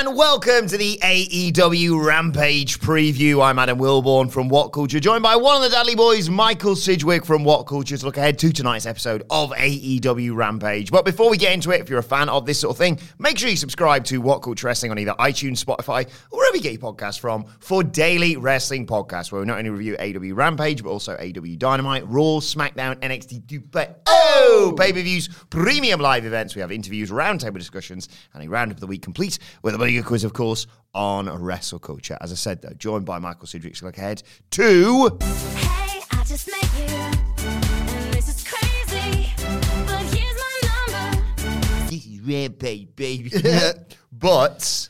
and welcome to the AEW Rampage preview. I'm Adam Wilborn from What Culture, joined by one of the Dudley Boys, Michael Sidgwick from What Culture, to look ahead to tonight's episode of AEW Rampage. But before we get into it, if you're a fan of this sort of thing, make sure you subscribe to What Culture Wrestling on either iTunes, Spotify, or wherever you get your podcasts from for daily wrestling podcasts, where we not only review AEW Rampage, but also AEW Dynamite, Raw, SmackDown, NXT, Dubai, oh, pay-per-views, premium live events. We have interviews, roundtable discussions, and a roundup of the week complete with a mega quiz, of course, on wrestle culture. As I said, though, joined by Michael Sidgwick. So look ahead to Hey, I just met you, and this is crazy. But here's my number. This is Rampage, baby. but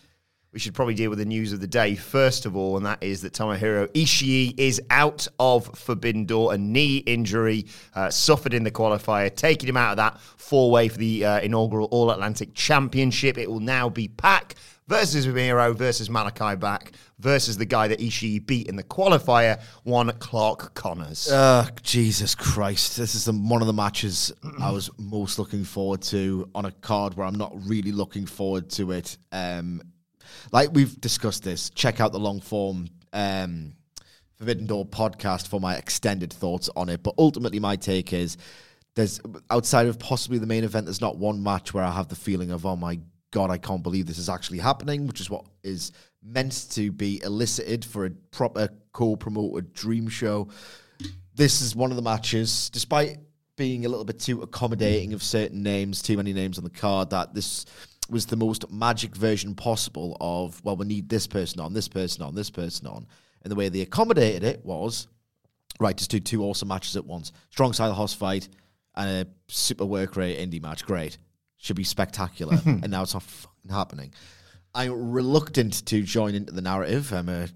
we should probably deal with the news of the day first of all, and that is that Tomohiro Ishii is out of Forbidden Door, a knee injury uh, suffered in the qualifier, taking him out of that four-way for the uh, inaugural All Atlantic Championship. It will now be Pac versus Miro versus Malakai Black versus the guy that Ishii beat in the qualifier, one Clark Connors. Uh, Jesus Christ. This is the, one of the matches I was most looking forward to on a card where I'm not really looking forward to it. Um, like we've discussed this, check out the long form um, Forbidden Door podcast for my extended thoughts on it. But ultimately, my take is there's outside of possibly the main event, there's not one match where I have the feeling of, oh my God, I can't believe this is actually happening, which is what is meant to be elicited for a proper co promoted dream show. This is one of the matches, despite being a little bit too accommodating of certain names, too many names on the card, that this was the most magic version possible of, well, we need this person on, this person on, this person on. And the way they accommodated it was, right, just do two awesome matches at once. Strong side of the house fight and a super work rate indie match. Great. Should be spectacular. and now it's not fucking happening. I'm reluctant to join into the narrative. I'm a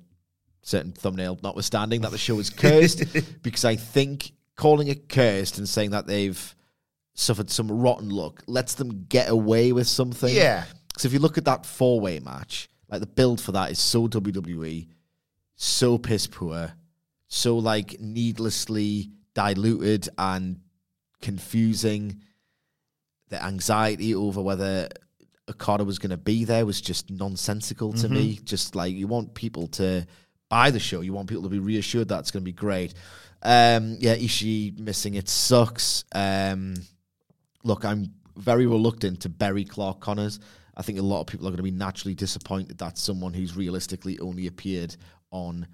certain thumbnail notwithstanding that the show is cursed because I think calling it cursed and saying that they've suffered some rotten luck lets them get away with something. Yeah. Because if you look at that four way match, like the build for that is so WWE, so piss poor, so like needlessly diluted and confusing. The anxiety over whether Okada was going to be there was just nonsensical to me. Just like you want people to buy the show, you want people to be reassured that it's going to be great. Um, yeah, Ishii missing it sucks. Um, look, I'm very reluctant to bury Clark Connors. I think a lot of people are going to be naturally disappointed that someone who's realistically only appeared on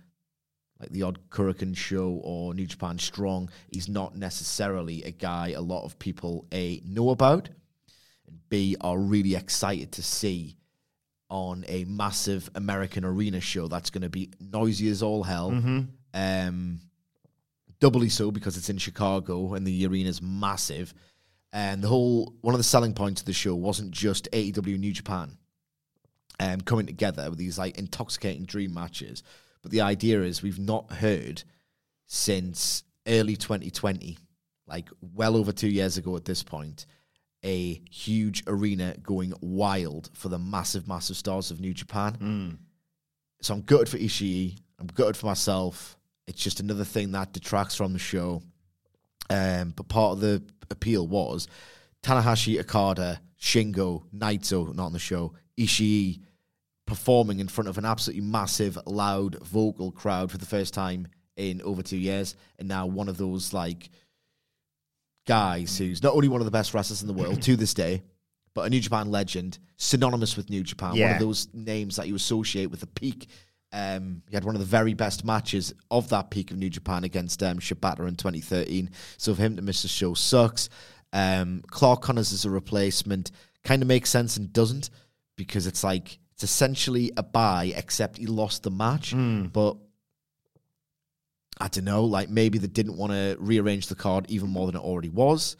like the odd Korakuen show or New Japan Strong, he's not necessarily a guy a lot of people A know about and B are really excited to see on a massive American arena show that's going to be noisy as all hell. Um, doubly so because it's in Chicago and the arena's massive. And the whole one of the selling points of the show wasn't just AEW New Japan um, coming together with these like intoxicating dream matches, but the idea is we've not heard since early 2020, like well over two years ago at this point, a huge arena going wild for the massive, massive stars of New Japan. So I'm gutted for Ishii. I'm gutted for myself. It's just another thing that detracts from the show. Um, but part of the appeal was Tanahashi, Okada, Shingo, Naito, not on the show, Ishii performing in front of an absolutely massive, loud, vocal crowd for the first time in over two years, and now one of those like guys who's not only one of the best wrestlers in the world to this day, but a New Japan legend, synonymous with New Japan. One of those names that you associate with the peak. Um, he had one of the very best matches of that peak of New Japan against um, Shibata in 2013. So for him to miss the show sucks. Um, Clark Connors as a replacement kind of makes sense and doesn't because it's like it's essentially a buy, except he lost the match. But I don't know, like maybe they didn't want to rearrange the card even more than it already was.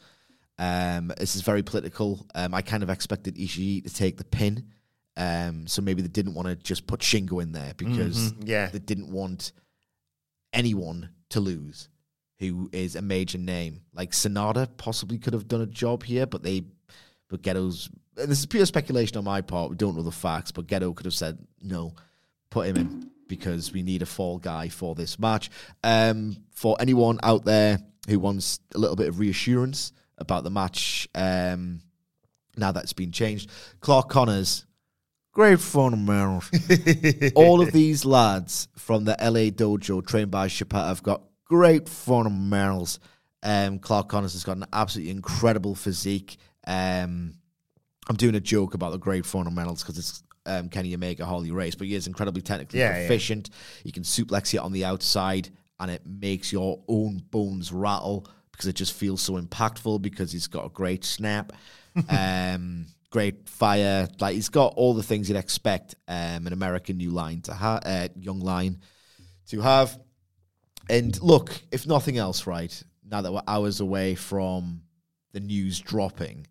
Um, this is very political. Um, I kind of expected Ishii to take the pin. Um, so maybe they didn't want to just put Shingo in there because Mhm, yeah. they didn't want anyone to lose who is a major name. Like Sanada possibly could have done a job here, but they, but Gedo's, this is pure speculation on my part. We don't know the facts, but Gedo could have said, no, put him in because we need a fall guy for this match. Um, for anyone out there who wants a little bit of reassurance about the match, um, now that's been changed, Clark Connors, great fundamentals. All of these lads from the LA dojo trained by Shibata have got great fun, fundamentals. Um, Clark Connors has got an absolutely incredible physique. Um, I'm doing a joke about the great fundamentals because it's um, Kenny Omega, Harley Race, but he is incredibly technically Yeah, yeah. You can suplex it on the outside, and it makes your own bones rattle because it just feels so impactful because he's got a great snap, um, great fire. Like he's got all the things you'd expect um, an American new line to have, uh, young lion to have. And look, if nothing else, right now that we're hours away from the news dropping,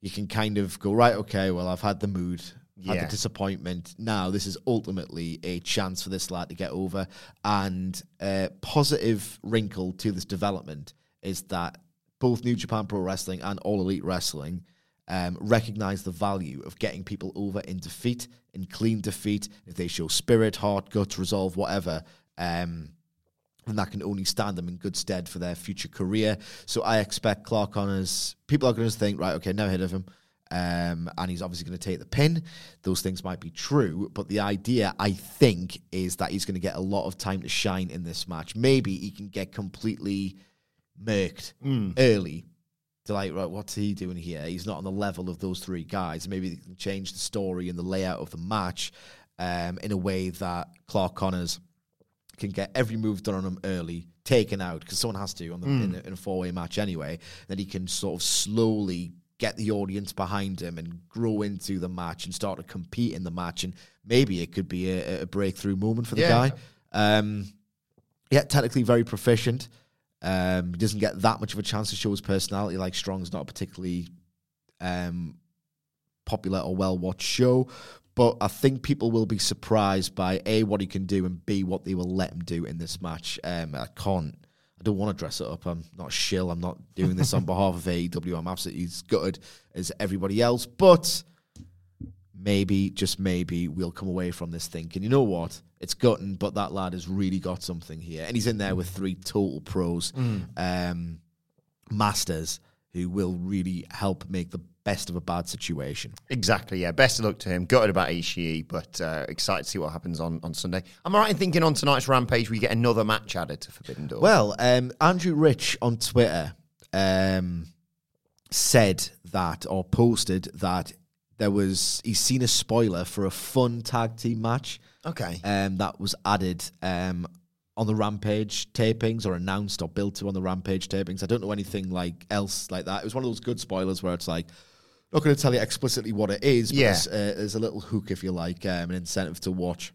you can kind of go right. Okay, well, I've had the mood, had Yeah. the disappointment. Now this is ultimately a chance for this lad to get over. And a positive wrinkle to this development is that both New Japan Pro Wrestling and All Elite Wrestling um, recognize the value of getting people over in defeat, in clean defeat. If they show spirit, heart, guts, resolve, whatever, um, then that can only stand them in good stead for their future career. So I expect Clark Connors, people are going to think, right, okay, never heard of him. Um, and he's obviously going to take the pin. Those things might be true, but the idea, I think, is that he's going to get a lot of time to shine in this match. Maybe he can get completely murked early to like, right, what's he doing here? He's not on the level of those three guys. Maybe they can change the story and the layout of the match um, in a way that Clark Connors can get every move done on him early, taken out because someone has to on the, in, a, in a four way match anyway. Then he can sort of slowly get the audience behind him and grow into the match and start to compete in the match. And maybe it could be a, a breakthrough moment for the Yeah. guy. Um, yeah, technically very proficient. Um, he doesn't get that much of a chance to show his personality. Like Strong's not a particularly um, popular or well watched show, but I think people will be surprised by a what he can do and b what they will let him do in this match. Um, I can't. I don't want to dress it up. I'm not a shill. I'm not doing this on behalf of AEW. I'm absolutely as gutted as everybody else. But maybe, just maybe, we'll come away from this thinking, you know what? It's gutting, but that lad has really got something here. And he's in there with three total pros, um, masters, who will really help make the best of a bad situation. Exactly, yeah. Best of luck to him. Gutted about Ishii, but uh, excited to see what happens on, on Sunday. Am I right in thinking on tonight's Rampage we get another match added to Forbidden Door? Well, um, Andrew Rich on Twitter um, said that or posted that there was he's seen a spoiler for a fun tag team match okay. um, that was added um, on the Rampage tapings or announced or built to on the Rampage tapings. I don't know anything like else like that. It was one of those good spoilers where it's like not going to tell you explicitly what it is, but Yeah. there's, uh, there's a little hook if you like, um, an incentive to watch.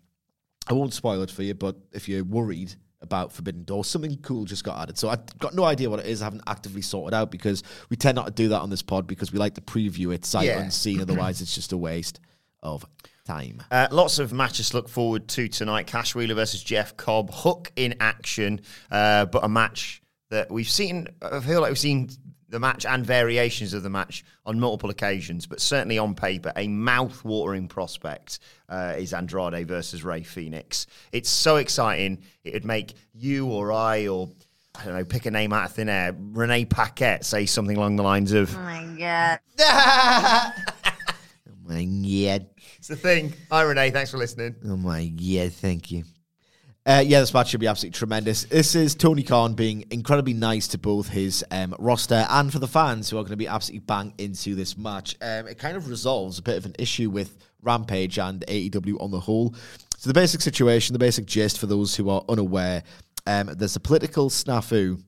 I won't spoil it for you, but if you're worried about Forbidden Door, something cool just got added. So I've got no idea what it is. I haven't actively sorted out because we tend not to do that on this pod because we like to preview it sight Yeah. unseen. Otherwise, it's just a waste of time. Uh, lots of matches to look forward to tonight. Cash Wheeler versus Jeff Cobb. Hook in action, uh, but a match that we've seen. I feel like we've seen the match and variations of the match on multiple occasions, but certainly on paper, a mouth-watering prospect uh, is Andrade versus Rey Fenix. It's so exciting. It would make you or I or I don't know, pick a name out of thin air. Renee Paquette say something along the lines of, Oh my god. oh my god." It's the thing. Hi, Renee. Thanks for listening. Oh my, god, thank you. Uh, yeah, this match should be absolutely tremendous. This is Tony Khan being incredibly nice to both his um, roster and for the fans who are going to be absolutely bang into this match. Um, it kind of resolves a bit of an issue with Rampage and AEW on the whole. So the basic situation, the basic gist for those who are unaware, um, there's a political snafu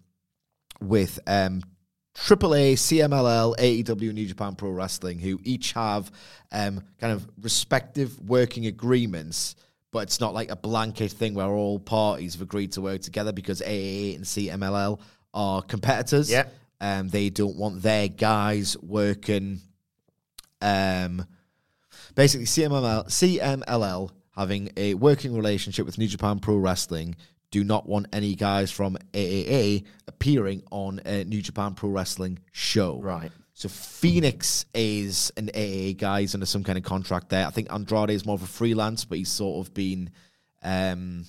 with um, AAA, CMLL, AEW, New Japan Pro Wrestling, who each have um, kind of respective working agreements, but it's not like a blanket thing where all parties have agreed to work together because AAA and CMLL are competitors. Yeah. Um, they don't want their guys working. Um, basically, CMLL, CMLL having a working relationship with New Japan Pro Wrestling do not want any guys from AAA appearing on a New Japan Pro Wrestling show. Right. So Fenix is an AA guy. He's under some kind of contract there. I think Andrade is more of a freelance, but he's sort of been um,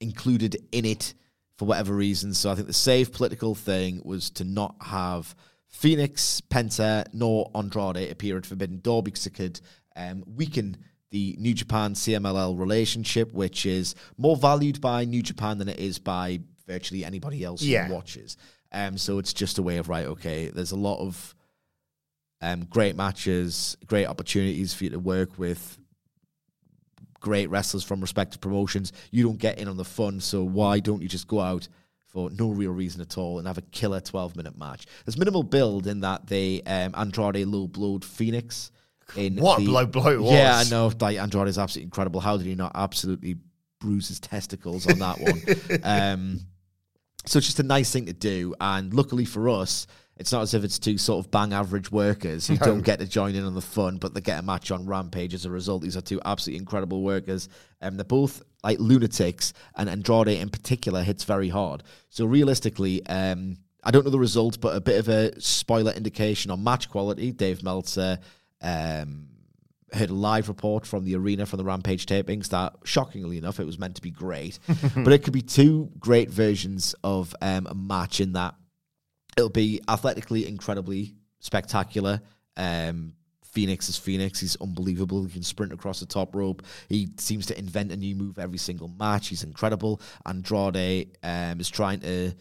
included in it for whatever reason. So I think the safe political thing was to not have Fenix, Penta, nor Andrade appear at Forbidden Door because it could um, weaken the New Japan CMLL relationship, which is more valued by New Japan than it is by virtually anybody else Yeah. who watches. Um, so it's just a way of right, okay, there's a lot of um, great matches, great opportunities for you to work with great wrestlers from respective promotions. You don't get in on the fun, so why don't you just go out for no real reason at all and have a killer 12 minute match? There's minimal build in that they um, Andrade low blowed Fenix. In What a the- blow blow it was. Yeah, I know. Like Andrade is absolutely incredible. How did he not absolutely bruise his testicles on that one? um, so it's just a nice thing to do. And luckily for us, it's not as if it's two sort of bang average workers who don't get to join in on the fun, but they get a match on Rampage as a result. These are two absolutely incredible workers. And they're both like lunatics, and Andrade in particular hits very hard. So realistically, um, I don't know the result, but a bit of a spoiler indication on match quality. Dave Meltzer um, heard a live report from the arena from the Rampage tapings that, shockingly enough, it was meant to be great. but it could be two great versions of um, a match in that it'll be athletically incredibly spectacular. Um, Fenix is Fenix. He's unbelievable. He can sprint across the top rope. He seems to invent a new move every single match. He's incredible. Andrade um, is trying to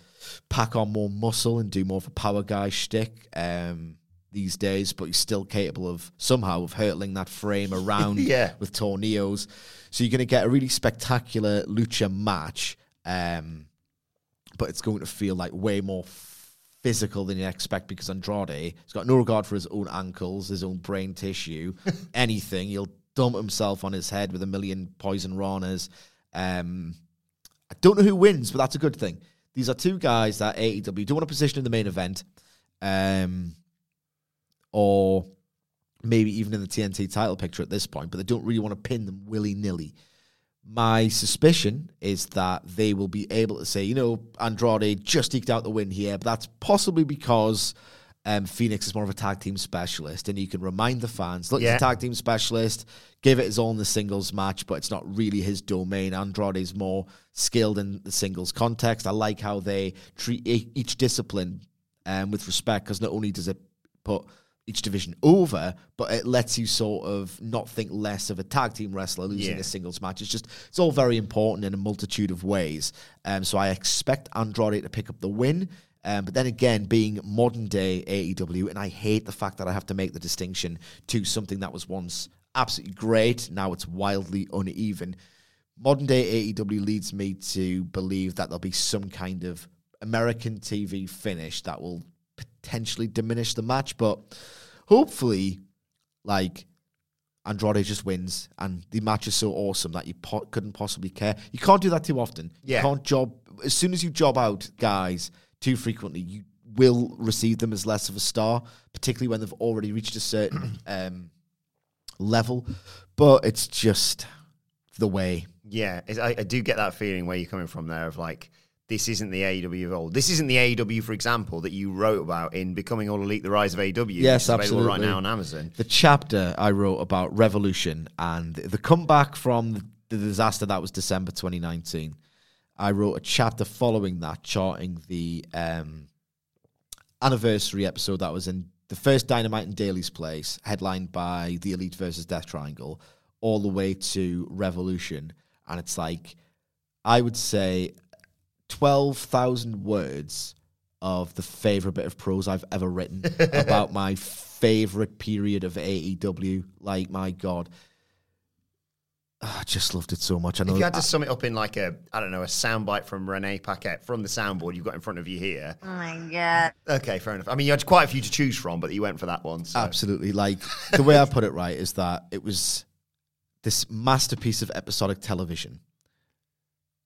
pack on more muscle and do more of a power guy shtick. Um, these days, but he's still capable of somehow of hurtling that frame around Yeah. with tornillos. So you're going to get a really spectacular lucha match, um, but it's going to feel like way more physical than you expect because Andrade has got no regard for his own ankles, his own brain tissue, anything. He'll dump himself on his head with a million poison ranas. Um, I don't know who wins, but that's a good thing. These are two guys that AEW don't want to position in the main event, um, or maybe even in the TNT title picture at this point, but they don't really want to pin them willy nilly. My suspicion is that they will be able to say, you know, Andrade just eked out the win here, but that's possibly because um, Fenix is more of a tag team specialist, and you can remind the fans, look, Yeah. he's a tag team specialist, give it his all in the singles match, but it's not really his domain. Andrade is more skilled in the singles context. I like how they treat each discipline um, with respect, because not only does it put each division over, but it lets you sort of not think less of a tag team wrestler losing Yeah. a singles match. It's just it's all very important in a multitude of ways. Um, so I expect Andrade to pick up the win. Um, but then again, being modern day AEW, and I hate the fact that I have to make the distinction to something that was once absolutely great, now it's wildly uneven. Modern day AEW leads me to believe that there'll be some kind of American TV finish that will potentially diminish the match, but hopefully, like Andrade just wins, and the match is so awesome that you po- couldn't possibly care. You can't do that too often. Yeah. You can't job as soon as you job out guys too frequently. You will receive them as less of a star, particularly when they've already reached a certain um, level. But it's just the way. Yeah, I, I do get that feeling where you're coming from there of like, this isn't the AEW of old. This isn't the AEW, for example, that you wrote about in Becoming All Elite, The Rise of AEW. Yes, available right now on Amazon. the chapter I wrote about Revolution and the comeback from the disaster that was December 2019. I wrote a chapter following that, charting the um, anniversary episode that was in the first Dynamite in Daily's Place, headlined by the Elite versus Death Triangle, all the way to Revolution, and it's like I would say twelve thousand words of the favorite bit of prose I've ever written about my favorite period of AEW. Like my god. Ah, I just loved it so much. I know If you had to sum it up in like a, I don't know, a soundbite from Renee Paquette from the soundboard you've got in front of you here. Oh my god. Okay, fair enough. I mean, you had quite a few to choose from, but you went for that one. So. Absolutely. Like the way I put it right is that it was this masterpiece of episodic television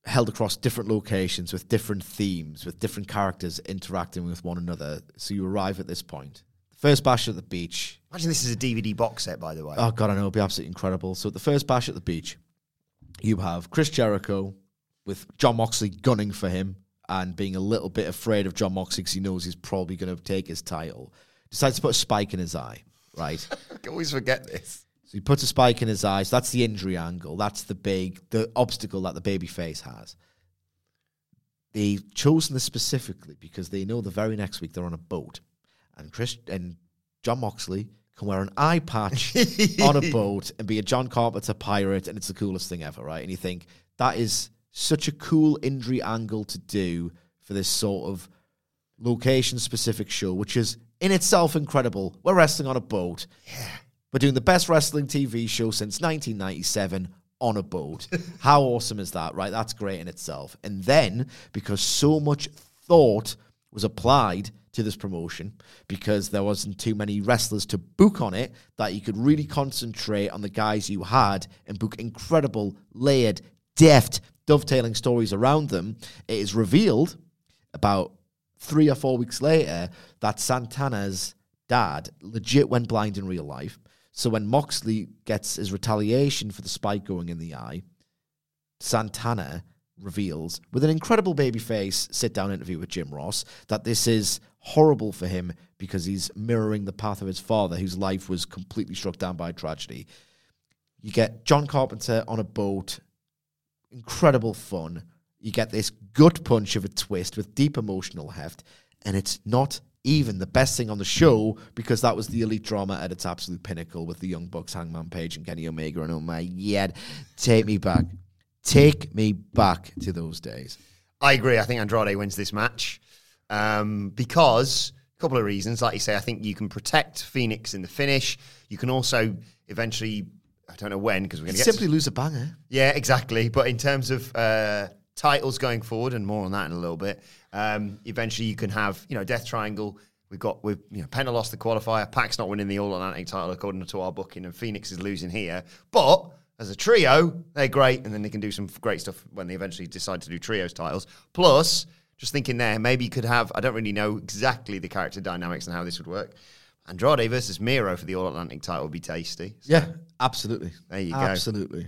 held across different locations with different themes, with different characters interacting with one another. So you arrive at this point. First bash at the beach. Imagine this is a DVD box set, by the way. Oh god, I know it'll be absolutely incredible. So at the first bash at the beach, you have Chris Jericho with Jon Moxley gunning for him and being a little bit afraid of Jon Moxley because he knows he's probably going to take his title. Decides to put a spike in his eye, right? I always forget this. So he puts a spike in his eyes. That's the injury angle. That's the big, the obstacle that the baby face has. They've chosen this specifically because they know the very next week they're on a boat, and Chris and Jon Moxley can wear an eye patch on a boat and be a John Carpenter pirate, and it's the coolest thing ever, right? And you think that is such a cool injury angle to do for this sort of location specific show, which is in itself incredible. We're wrestling on a boat. We're doing the best wrestling TV show since 1997 on a boat. How awesome is that, right? That's great in itself. And then, because so much thought was applied to this promotion, because there wasn't too many wrestlers to book on it, that you could really concentrate on the guys you had and book incredible, layered, deft, dovetailing stories around them, it is revealed about three or four weeks later that Santana's dad legit went blind in real life. So when Moxley gets his retaliation for the spike going in the eye, Santana reveals with an incredible babyface sit down interview with Jim Ross that this is horrible for him because he's mirroring the path of his father, whose life was completely struck down by tragedy. You get John Carpenter on a boat, incredible fun. You get this gut punch of a twist with deep emotional heft, and it's not even the best thing on the show because that was the elite drama at its absolute pinnacle with the Young Bucks, Hangman Page, and Kenny Omega. And oh my god, take me back, take me back to those days. I agree. I think Andrade wins this match um, because a couple of reasons. Like you say, I think you can protect Fenix in the finish. You can also eventually, I don't know when, because we're going to Simply lose a banger. Yeah, exactly. But in terms of uh, titles going forward, and more on that in a little bit, um, eventually you can have, you know, Death Triangle. We've got, with you know, Penta lost the qualifier. Pac's not winning the All Atlantic title according to our booking, and Fenix is losing here. But as a trio, they're great, and then they can do some great stuff when they eventually decide to do trios titles. Plus, just thinking there, maybe you could have, I don't really know exactly the character dynamics and how this would work. Andrade versus Miro for the All Atlantic title would be tasty. Yeah, absolutely. There you go. Absolutely.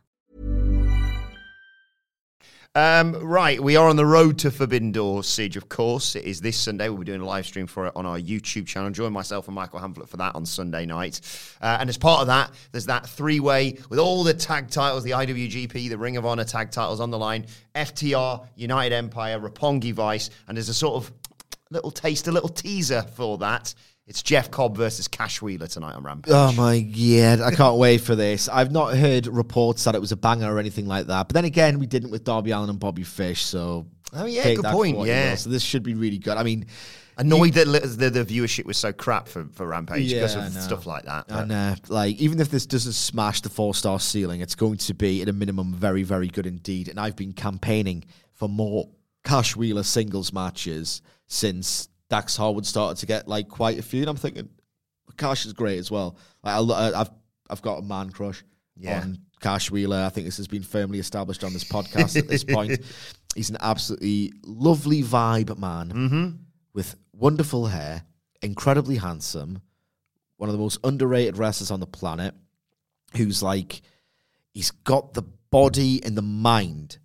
Um, right, we are on the road to Forbidden Door Siege, of course. It is this Sunday. We'll be doing a live stream for it on our YouTube channel. Join myself and Michael Hamflett for that on Sunday night. Uh, and as part of that, there's that three way with all the tag titles the IWGP, the Ring of Honor tag titles on the line, FTR, United Empire, Roppongi Vice. And there's a sort of little taste, a little teaser for that. It's Jeff Cobb versus Cash Wheeler tonight on Rampage. Oh my god, I can't wait for this. I've not heard reports that it was a banger or anything like that. But then again, we didn't with Darby Allin and Bobby Fish, so Oh, yeah, good point, yeah. So this should be really good. I mean, Annoyed that the, the viewership was so crap for, for Rampage because Yeah, I of stuff like that. but- and uh, like even if this doesn't smash the four star ceiling, it's going to be at a minimum very very good indeed. And I've been campaigning for more Cash Wheeler singles matches since Dax Harwood started to get like quite a few. And I'm thinking Cash is great as well. Like, I, I've I've got a man crush Yeah. on Cash Wheeler. I think this has been firmly established on this podcast at this point. He's an absolutely lovely vibe man Mm-hmm. with wonderful hair, incredibly handsome, one of the most underrated wrestlers on the planet, who's like, he's got the body and the mind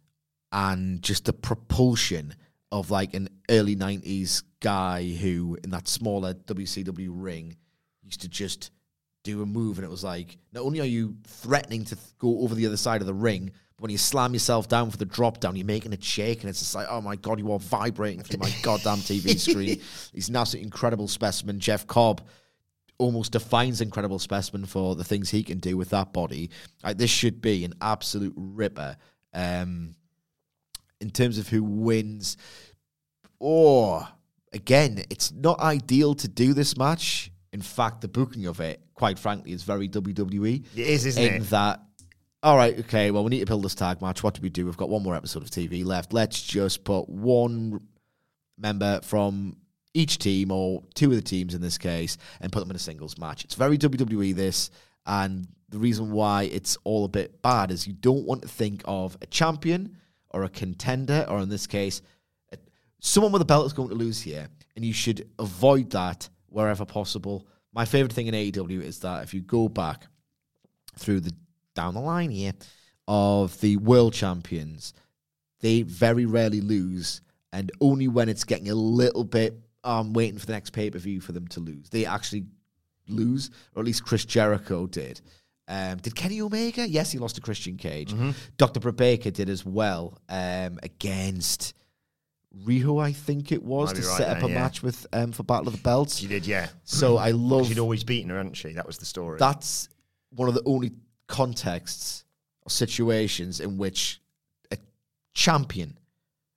and just the propulsion of like an early 90s guy who, in that smaller WCW ring, used to just do a move and it was like, not only are you threatening to th- go over the other side of the ring, but when you slam yourself down for the drop down, you're making it shake, and it's just like, oh my god, you are vibrating through my goddamn TV screen. He's an absolutely incredible specimen. Jeff Cobb almost defines incredible specimen for the things he can do with that body. Like this should be an absolute ripper. Um, in terms of who wins, or again, it's not ideal to do this match. In fact, the booking of it, quite frankly, is very WWE. It is, isn't in it? that, all right, okay, well, we need to build this tag match. What do we do? We've got one more episode of TV left. Let's just put one member from each team or two of the teams in this case and put them in a singles match. It's very WWE this and the reason why it's all a bit bad is you don't want to think of a champion or a contender or in this case someone with a belt is going to lose here and you should avoid that wherever possible. My favorite thing in AEW is that if you go back through the down the line here of the world champions, they very rarely lose, and only when it's getting a little bit um waiting for the next pay per view for them to lose, they actually lose, or at least Chris Jericho did. Um, did Kenny Omega? Yes, he lost to Christian Cage. Mm-hmm. Dr. Baker did as well um, against Riho, I think it was, Might to right set up a yeah. match with um, for Battle of the Belts. She did, yeah. So I love She'd always beaten her, hadn't she? That was the story. that's one of the only contexts or situations in which a champion,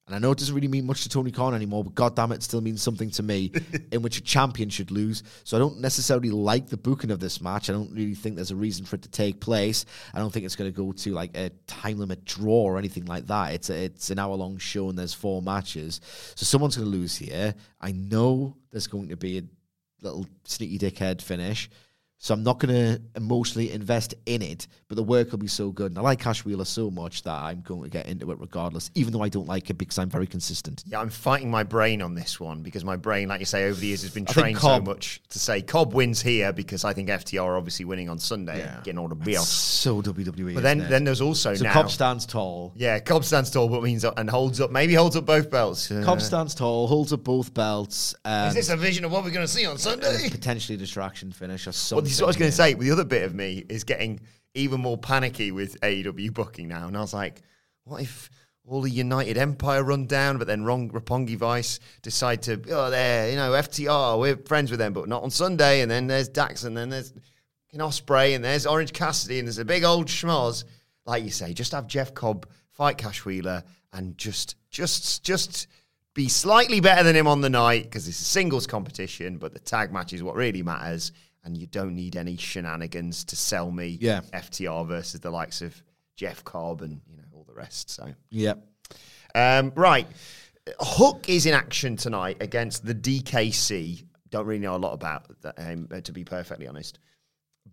and I know it doesn't really mean much to Tony Khan anymore, but God damn it, it still means something to me, in which a champion should lose. So I don't necessarily like the booking of this match. I don't really think there's a reason for it to take place. I don't think it's going to go to like a time limit draw or anything like that. It's a, it's an hour long show and there's four matches, so someone's going to lose here. I know there's going to be a little sneaky dickhead finish. So I'm not going to emotionally invest in it, but the work will be so good. And I like Cash Wheeler so much that I'm going to get into it regardless, even though I don't like it because I'm very consistent. Yeah, I'm fighting my brain on this one because my brain, like you say, over the years has been trained Cobb- so much to say Cobb wins here because I think FTR are obviously winning on Sunday Yeah. getting all the bill. So WWE. But then, then there's also so now. Cobb stands tall. yeah, Cobb stands tall, but means and holds up. Maybe holds up both belts. Uh, Cobb stands tall, holds up both belts. Um, is this a vision of what we're going to see on Sunday? potentially a distraction finish or Well, something? This is what I was going to say. The other bit of me is getting even more panicky with AEW booking now, and I was like, what if all the United Empire run down, but then Ron Roppongi Vice decide to, oh, there, you know, FTR, we're friends with them, but not on Sunday, and then there's Dax, and then there's fucking Ospreay, and there's Orange Cassidy, and there's a big old schmoz. Like you say, just have Jeff Cobb fight Cash Wheeler, and just, just, just be slightly better than him on the night because it's a singles competition, but the tag match is what really matters. And you don't need any shenanigans to sell me Yeah. FTR versus the likes of Jeff Cobb and you know all the rest. So Yeah. um, right, Hook is in action tonight against the DKC. don't really know a lot about that, um, to be perfectly honest.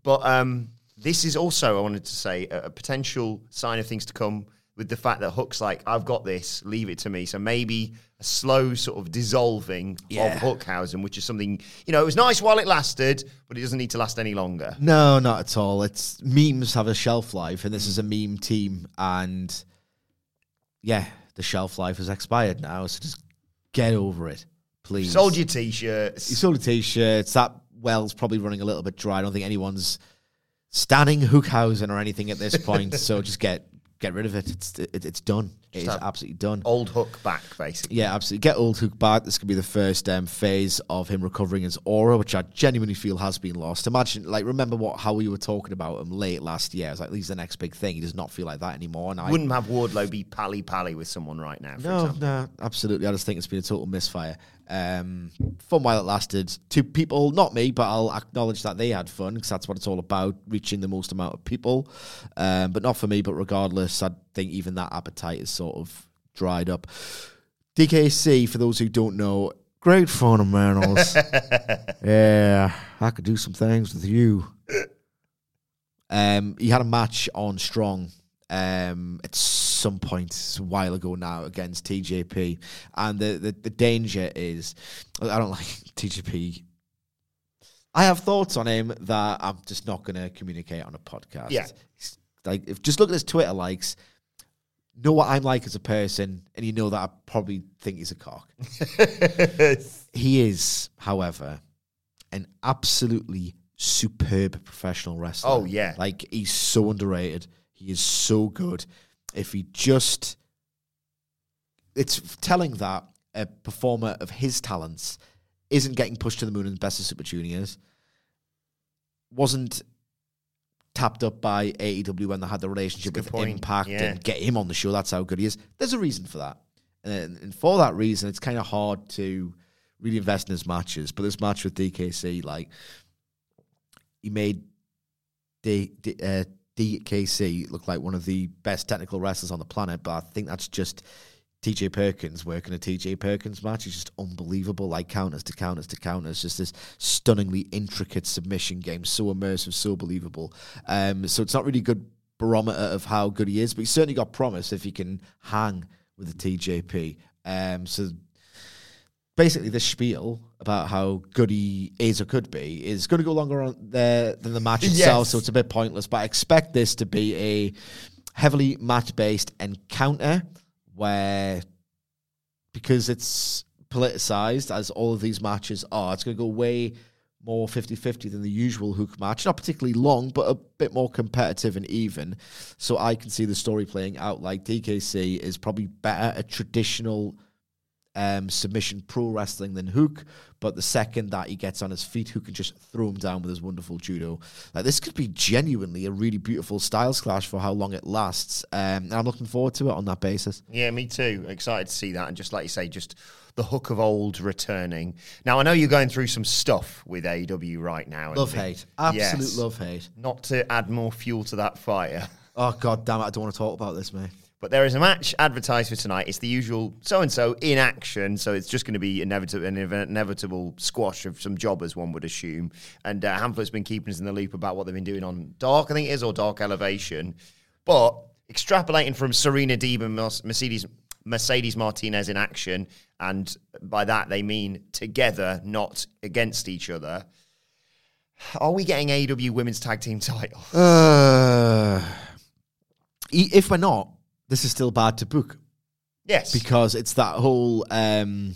But um, this is also, I wanted to say, a, a potential sign of things to come with the fact that Hook's like, I've got this, leave it to me. So maybe a slow sort of dissolving Yeah. of Hookhausen, which is something, you know, it was nice while it lasted, but it doesn't need to last any longer. No, not at all. It's memes have a shelf life, and this is a meme team, and yeah, the shelf life has expired now. So just get over it, please. Sold your t shirts. You sold your t shirts. That well's probably running a little bit dry. I don't think anyone's standing Hookhausen or anything at this point. so just get get rid of it. It's it, it's done. It is absolutely done. Old Hook back, basically. Yeah, absolutely. Get old Hook back. This could be the first um, phase of him recovering his aura, which I genuinely feel has been lost. Imagine, like, remember what how we were talking about him late last year. It's like he's the next big thing. He does not feel like that anymore. And I Wouldn't have Wardlow be pally pally with someone right now, for no, example. no, absolutely. I just think it's been a total misfire. Um, fun while it lasted. Two people, not me, but I'll acknowledge that they had fun because that's what it's all about, reaching the most amount of people. Um, but not for me. But regardless, I think even that appetite is sort of dried up. DKC, for those who don't know, great fun, fundamentals. yeah, I could do some things with you. Um, he had a match on Strong um, at some point a while ago now against TJP, and the, the the danger is I don't like TJP. I have thoughts on him that I'm just not going to communicate on a podcast. Yeah. Like if just look at his Twitter likes, know what I'm like as a person, and you know that I probably think he's a cock. he is, however, an absolutely superb professional wrestler. Oh, yeah. Like he's so underrated. He is so good. If he just it's telling that a performer of his talents isn't getting pushed to the moon in the Best of Super Juniors, wasn't tapped up by AEW when they had the relationship with point. Impact Yeah. and get him on the show. That's how good he is. There's a reason for that. And, and for that reason, it's kind of hard to really invest in his matches. But this match with DKC, like, he made D, D, uh, DKC look like one of the best technical wrestlers on the planet. But I think that's just TJ Perkins working a TJ Perkins match. He's just unbelievable, like counters to counters to counters. Just this stunningly intricate submission game, so immersive, so believable. Um, so it's not really a good barometer of how good he is, but he certainly got promise if he can hang with the TJP. Um, so basically this spiel about how good he is or could be is going to go longer on there than the match itself, Yes. so it's a bit pointless. But I expect this to be a heavily match-based encounter where, because it's politicized as all of these matches are, it's going to go way more 50-50 than the usual hook match. Not particularly long, but a bit more competitive and even. So I can see the story playing out like DKC is probably better at traditional um, submission pro wrestling than Hook, but the second that he gets on his feet, Hook can just throw him down with his wonderful judo. Like this could be genuinely a really beautiful styles clash for how long it lasts, um, and I'm looking forward to it on that basis. Yeah, me too. Excited to see that. And just like you say, just the hook of old returning. Now, I know you're going through some stuff with AEW right now. Love hate, absolute Yes. love hate. Not to add more fuel to that fire. Oh god damn it! I don't want to talk about this, mate. But there is a match advertised for tonight. It's the usual so and so in action. So it's just going to be inevitable, an inevitable squash of some jobbers, one would assume. And uh, Hamflett's been keeping us in the loop about what they've been doing on Dark, I think it is, or Dark Elevation. But extrapolating from Serena Deeb and Mer- Mercedes Mercedes Martinez in action, and by that they mean together, not against each other. Are we getting AW Women's Tag Team title? Uh, if we're not, this is still bad to book yes, because it's that whole. Um,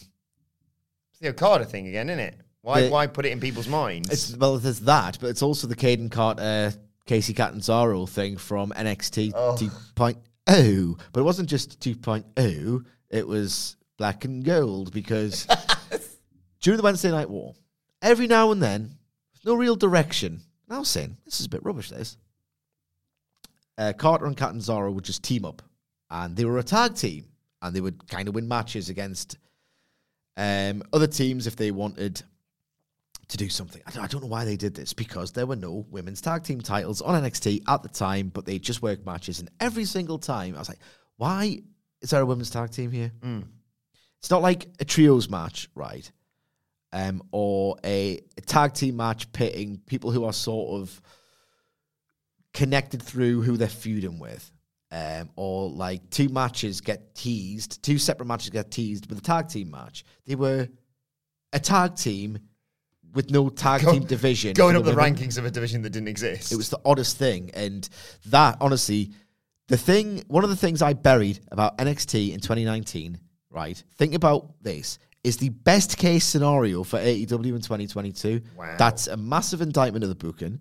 it's the Okada thing again, isn't it? Why, The- why put it in people's minds? It's well, there's that, but it's also the Kayden Carter, Kacy Catanzaro thing from NXT Oh. 2.0. But it wasn't just 2.0; it was black and gold because during the Wednesday Night War, every now and then, there's no real direction. And I was saying, this is a bit rubbish. This uh, Carter and Catanzaro would just team up, and they were a tag team, and they would kind of win matches against um, other teams if they wanted to do something. I don't, I don't know why they did this because there were no women's tag team titles on NXT at the time, but they just worked matches. And every single time, I was like, why is there a women's tag team here? It's not like a trios match, right? um, or a, a tag team match pitting people who are sort of connected through who they're feuding with. Um, or like two matches get teased, two separate matches get teased with a tag team match. They were a tag team with no tag Go- team division. Going up the rankings of a division that didn't exist. It was the oddest thing. And that, honestly, the thing, one of the things I buried about NXT in 2019, right? Think about this is the best case scenario for AEW in 2022. Wow. That's a massive indictment of the booking.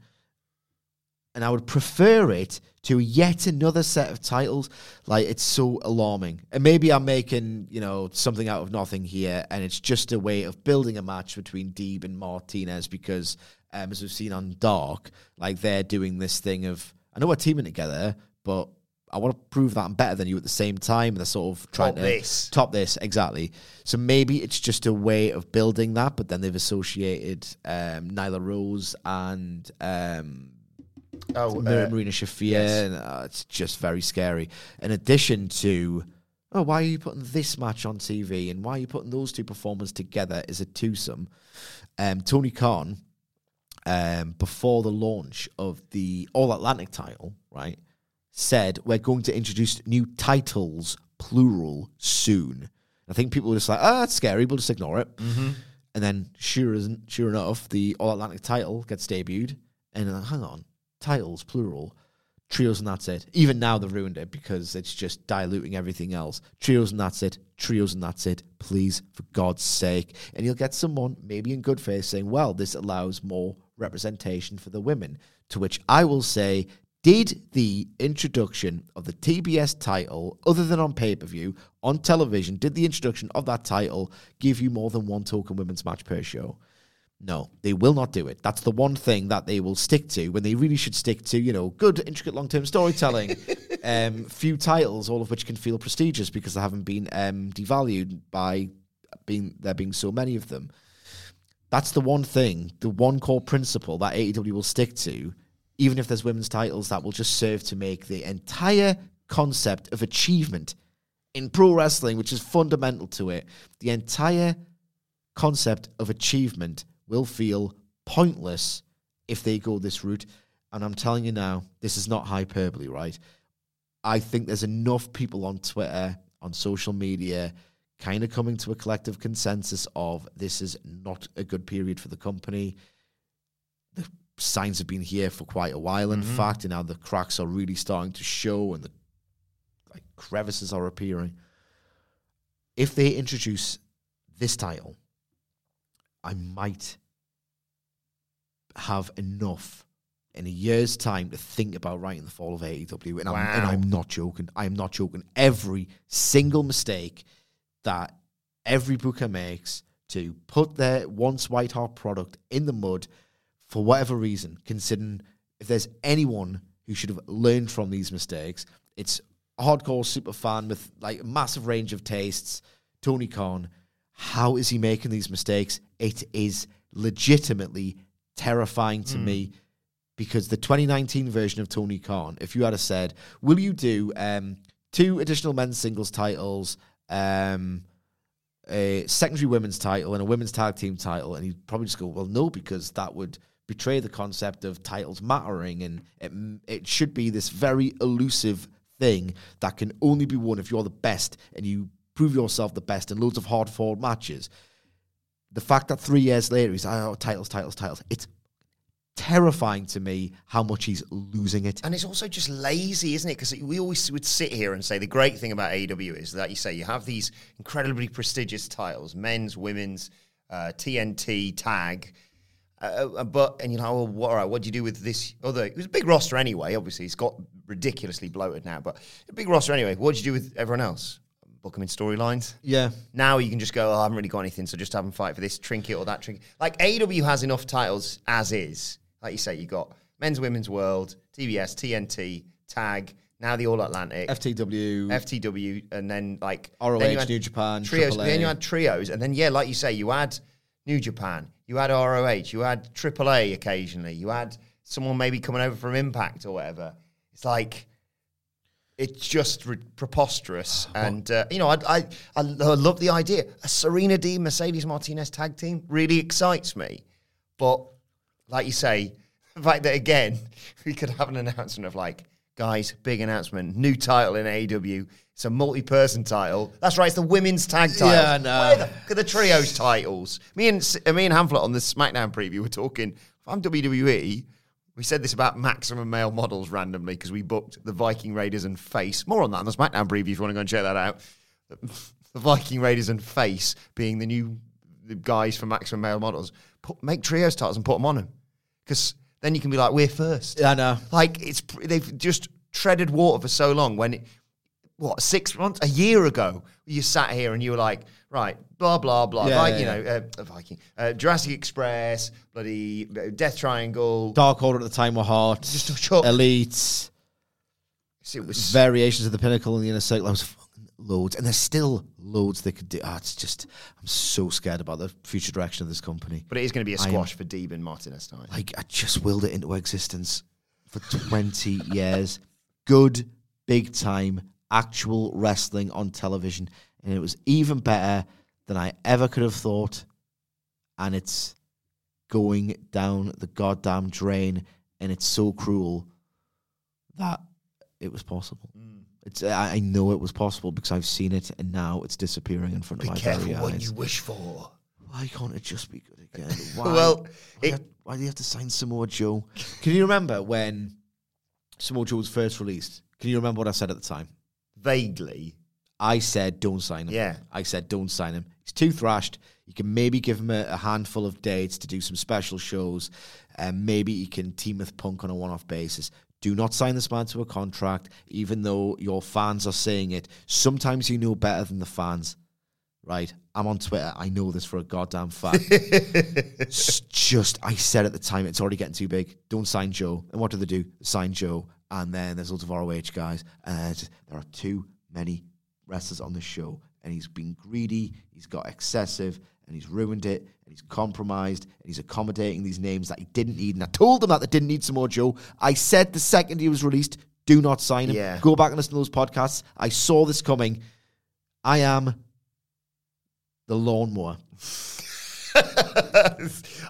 And I would prefer it to yet another set of titles. Like, it's so alarming. And maybe I'm making, you know, something out of nothing here. And it's just a way of building a match between Deeb and Martinez because, um, as we've seen on Dark, like they're doing this thing of, I know we're teaming together, but I want to prove that I'm better than you at the same time. They're sort of trying Top to this. top this exactly. So maybe it's just a way of building that, but then they've associated um, Nyla Rose and um, Oh, uh, Marina Shafir, yes. uh, it's just very scary. In addition to, oh, why are you putting this match on TV, and why are you putting those two performers together as a twosome? Um, Tony Khan, um, before the launch of the All Atlantic title, right, said we're going to introduce new titles, plural, soon. I think people were just like, oh, that's scary. We'll just ignore it. Mm-hmm. And then, sure isn't sure enough, the All Atlantic title gets debuted, and then, hang on, titles plural, trios and that's it. Even now they've ruined it because it's just diluting everything else. Trios and that's it. Trios and that's it. Please, for God's sake, and you'll get someone maybe in good faith saying, "Well, this allows more representation for the women." To which I will say. Did the introduction of the TBS title, other than on pay per view, on television, did the introduction of that title give you more than one token women's match per show? No, they will not do it. That's the one thing that they will stick to when they really should stick to, you know, good, intricate long term storytelling, um, few titles, all of which can feel prestigious because they haven't been um, devalued by being there being so many of them. That's the one thing, the one core principle that AEW will stick to, even if there's women's titles, that will just serve to make the entire concept of achievement in pro wrestling, which is fundamental to it, the entire concept of achievement will feel pointless if they go this route. And I'm telling you now, this is not hyperbole, right? I think there's enough people on Twitter, on social media, kind of coming to a collective consensus of this is not a good period for the company. The signs have been here for quite a while, in mm-hmm. fact, and now the cracks are really starting to show and the like crevices are appearing. If they introduce this title, I might have enough in a year's time to think about writing the fall of AEW. And, I'm, and I'm not joking. I am not joking. Every single mistake that every booker makes to put their once white hot product in the mud for whatever reason, considering if there's anyone who should have learned from these mistakes, it's a hardcore super fan with like a massive range of tastes, Tony Khan. How is he making these mistakes? It is legitimately terrifying to me because the 2019 version of Tony Khan, if you had said, will you do um, two additional men's singles titles, um, a secondary women's title, and a women's tag team title? And he'd probably just go, well, no, because that would betray the concept of titles mattering, and it, it should be this very elusive thing that can only be won if you're the best and you prove yourself the best in loads of hard fought matches. The fact that three years later he's oh titles, titles, titles. It's terrifying to me how much he's losing it. And it's also just lazy, isn't it? Because we always would sit here and say the great thing about AEW is that you say you have these incredibly prestigious titles men's, women's, uh, TNT, tag. Uh, uh, but, and you know, oh, what, what do you do with this other? It was a big roster anyway, obviously. It's got ridiculously bloated now, but a big roster anyway. What do you do with everyone else? Book them in storylines. Yeah. Now you can just go, oh, I haven't really got anything, so just have them fight for this trinket or that trinket. Like AEW has enough titles as is. Like you say, you got men's, women's world, TBS, TNT, tag, now the All Atlantic, FTW, FTW, and then like ROH, then New Japan, trios. AAA. Then you had trios, and then yeah, like you say, you had New Japan, you had ROH, you had AAA occasionally, you had someone maybe coming over from Impact or whatever. It's like it's just re- preposterous. And uh, you know, I, I I love the idea. A Serena Deeb Mercedes Martinez tag team really excites me. But like you say, the fact that again we could have an announcement of like, guys, big announcement, new title in AEW. It's a multi-person title. That's right. It's the women's tag title. Yeah, know. Where the the trios titles? Me and me and Hamflett on the SmackDown preview were talking. If I'm WWE, we said this about maximum male models randomly because we booked the Viking Raiders and Face. More on that on the SmackDown preview if you want to go and check that out. The Viking Raiders and Face being the new guys for maximum male models. Put, make trios titles and put them on them because then you can be like, we're first. Yeah, I know. Like it's they've just treaded water for so long. When it, what six months, a year ago, you sat here and you were like, right, blah blah blah, Yeah, Vi- yeah, you yeah. know, uh, Viking, uh, Jurassic Express, bloody uh, Death Triangle. Dark Order at the time were hot. Just a chuck. Elite. It was variations of the pinnacle and the inner circle. I was fucking loads, and there's still loads they could do. Ah, it's just I'm so scared about the future direction of this company. but it is going to be a I am- squash for Deeb and Martinez time. Like I just willed it into existence for 20 years. Good, big time, actual wrestling on television, and it was even better than I ever could have thought. And it's going down the goddamn drain, and it's so cruel that it was possible. Hmm. It's I, I know it was possible because I've seen it, and now it's disappearing in front Be of my careful very what eyes. you wish for. Why can't it just be good again? Why, Well, why, it- why do you have to sign Samoa Joe? Can you remember when Samoa Joe was first released? Can you remember what I said at the time? Vaguely, I said don't sign him. Yeah. I said don't sign him. He's too thrashed. You can maybe give him a, a handful of dates to do some special shows, and maybe he can team with Punk on a one-off basis. Do not sign this man to a contract, even though your fans are saying it. Sometimes you know better than the fans, right? I'm on Twitter. I know this for a goddamn fact. Just, I said at the time, it's already getting too big. Don't sign Joe. And what do they do? Sign Joe. And then there's loads of ROH guys. And just- there are too many wrestlers on the show. And he's been greedy, he's got excessive, and he's ruined it, and he's compromised, and he's accommodating these names that he didn't need. And I told him that they didn't need Samoa Joe. I said the second he was released, do not sign him. Yeah. Go back and listen to those podcasts. I saw this coming. I am the lawnmower.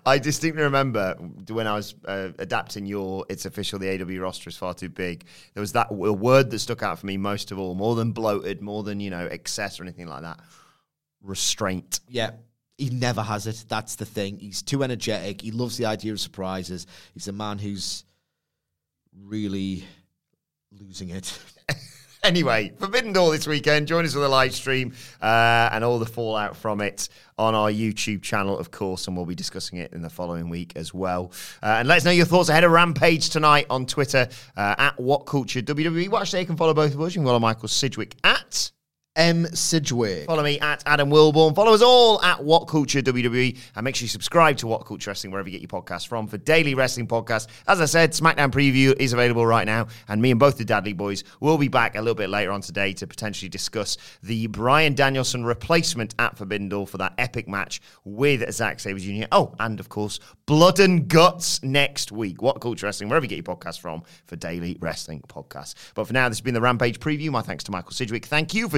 I distinctly remember when I was uh, adapting your "It's official, the AEW roster is far too big." There was that word that stuck out for me most of all, more than bloated, more than you know excess or anything like that. Restraint. Yeah. He never has it. That's the thing. He's too energetic. He loves the idea of surprises. He's a man who's really losing it. Anyway, Forbidden Door this weekend. Join us for the live stream uh, and all the fallout from it on our YouTube channel, of course, and we'll be discussing it in the following week as well. Uh, and let us know your thoughts ahead of Rampage tonight on Twitter uh, at What Culture WWE. Watch there, you can follow both of us. You can follow Michael Sidgwick at M. Sidgwick. Follow me at Adam Wilborn. Follow us all at What Culture WWE. And make sure you subscribe to What Culture Wrestling wherever you get your podcasts from for daily wrestling podcasts. As I said, SmackDown preview is available right now. And me and both the Dadley boys will be back a little bit later on today to potentially discuss the Bryan Danielson replacement at Forbidden for that epic match with Zack Sabre Jr. Oh, and of course, Blood and Guts next week. What Culture Wrestling, wherever you get your podcasts from for daily wrestling podcasts. But for now, this has been the Rampage preview. My thanks to Michael Sidgwick. Thank you for